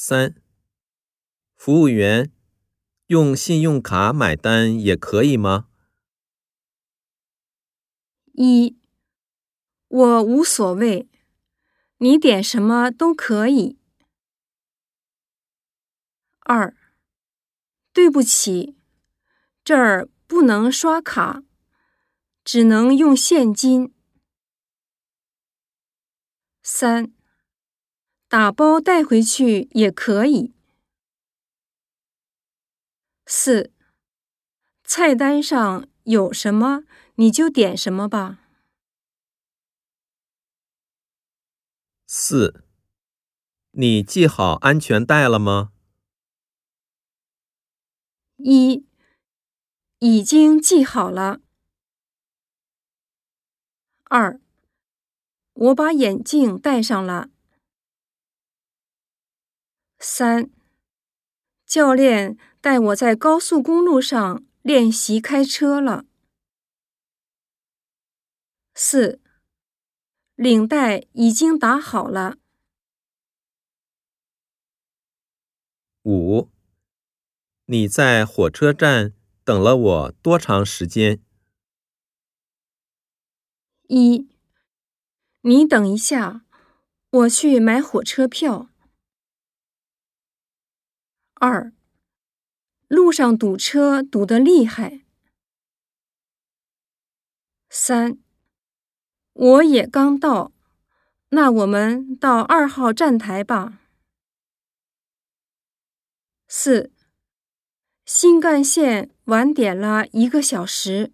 三、服务员，用信用卡买单也可以吗？一、我无所谓，你点什么都可以。二、对不起，这儿不能刷卡，只能用现金。三、打包带回去也可以。四、菜单上有什么你就点什么吧。四、你系好安全带了吗？一、已经系好了。二、我把眼镜戴上了。三、教练带我在高速公路上练习开车了。四、领带已经打好了。五、你在火车站等了我多长时间？一、你等一下，我去买火车票。二、路上堵车堵得厉害。三、我也刚到，那我们到二号站台吧。四、新干线晚点了一个小时。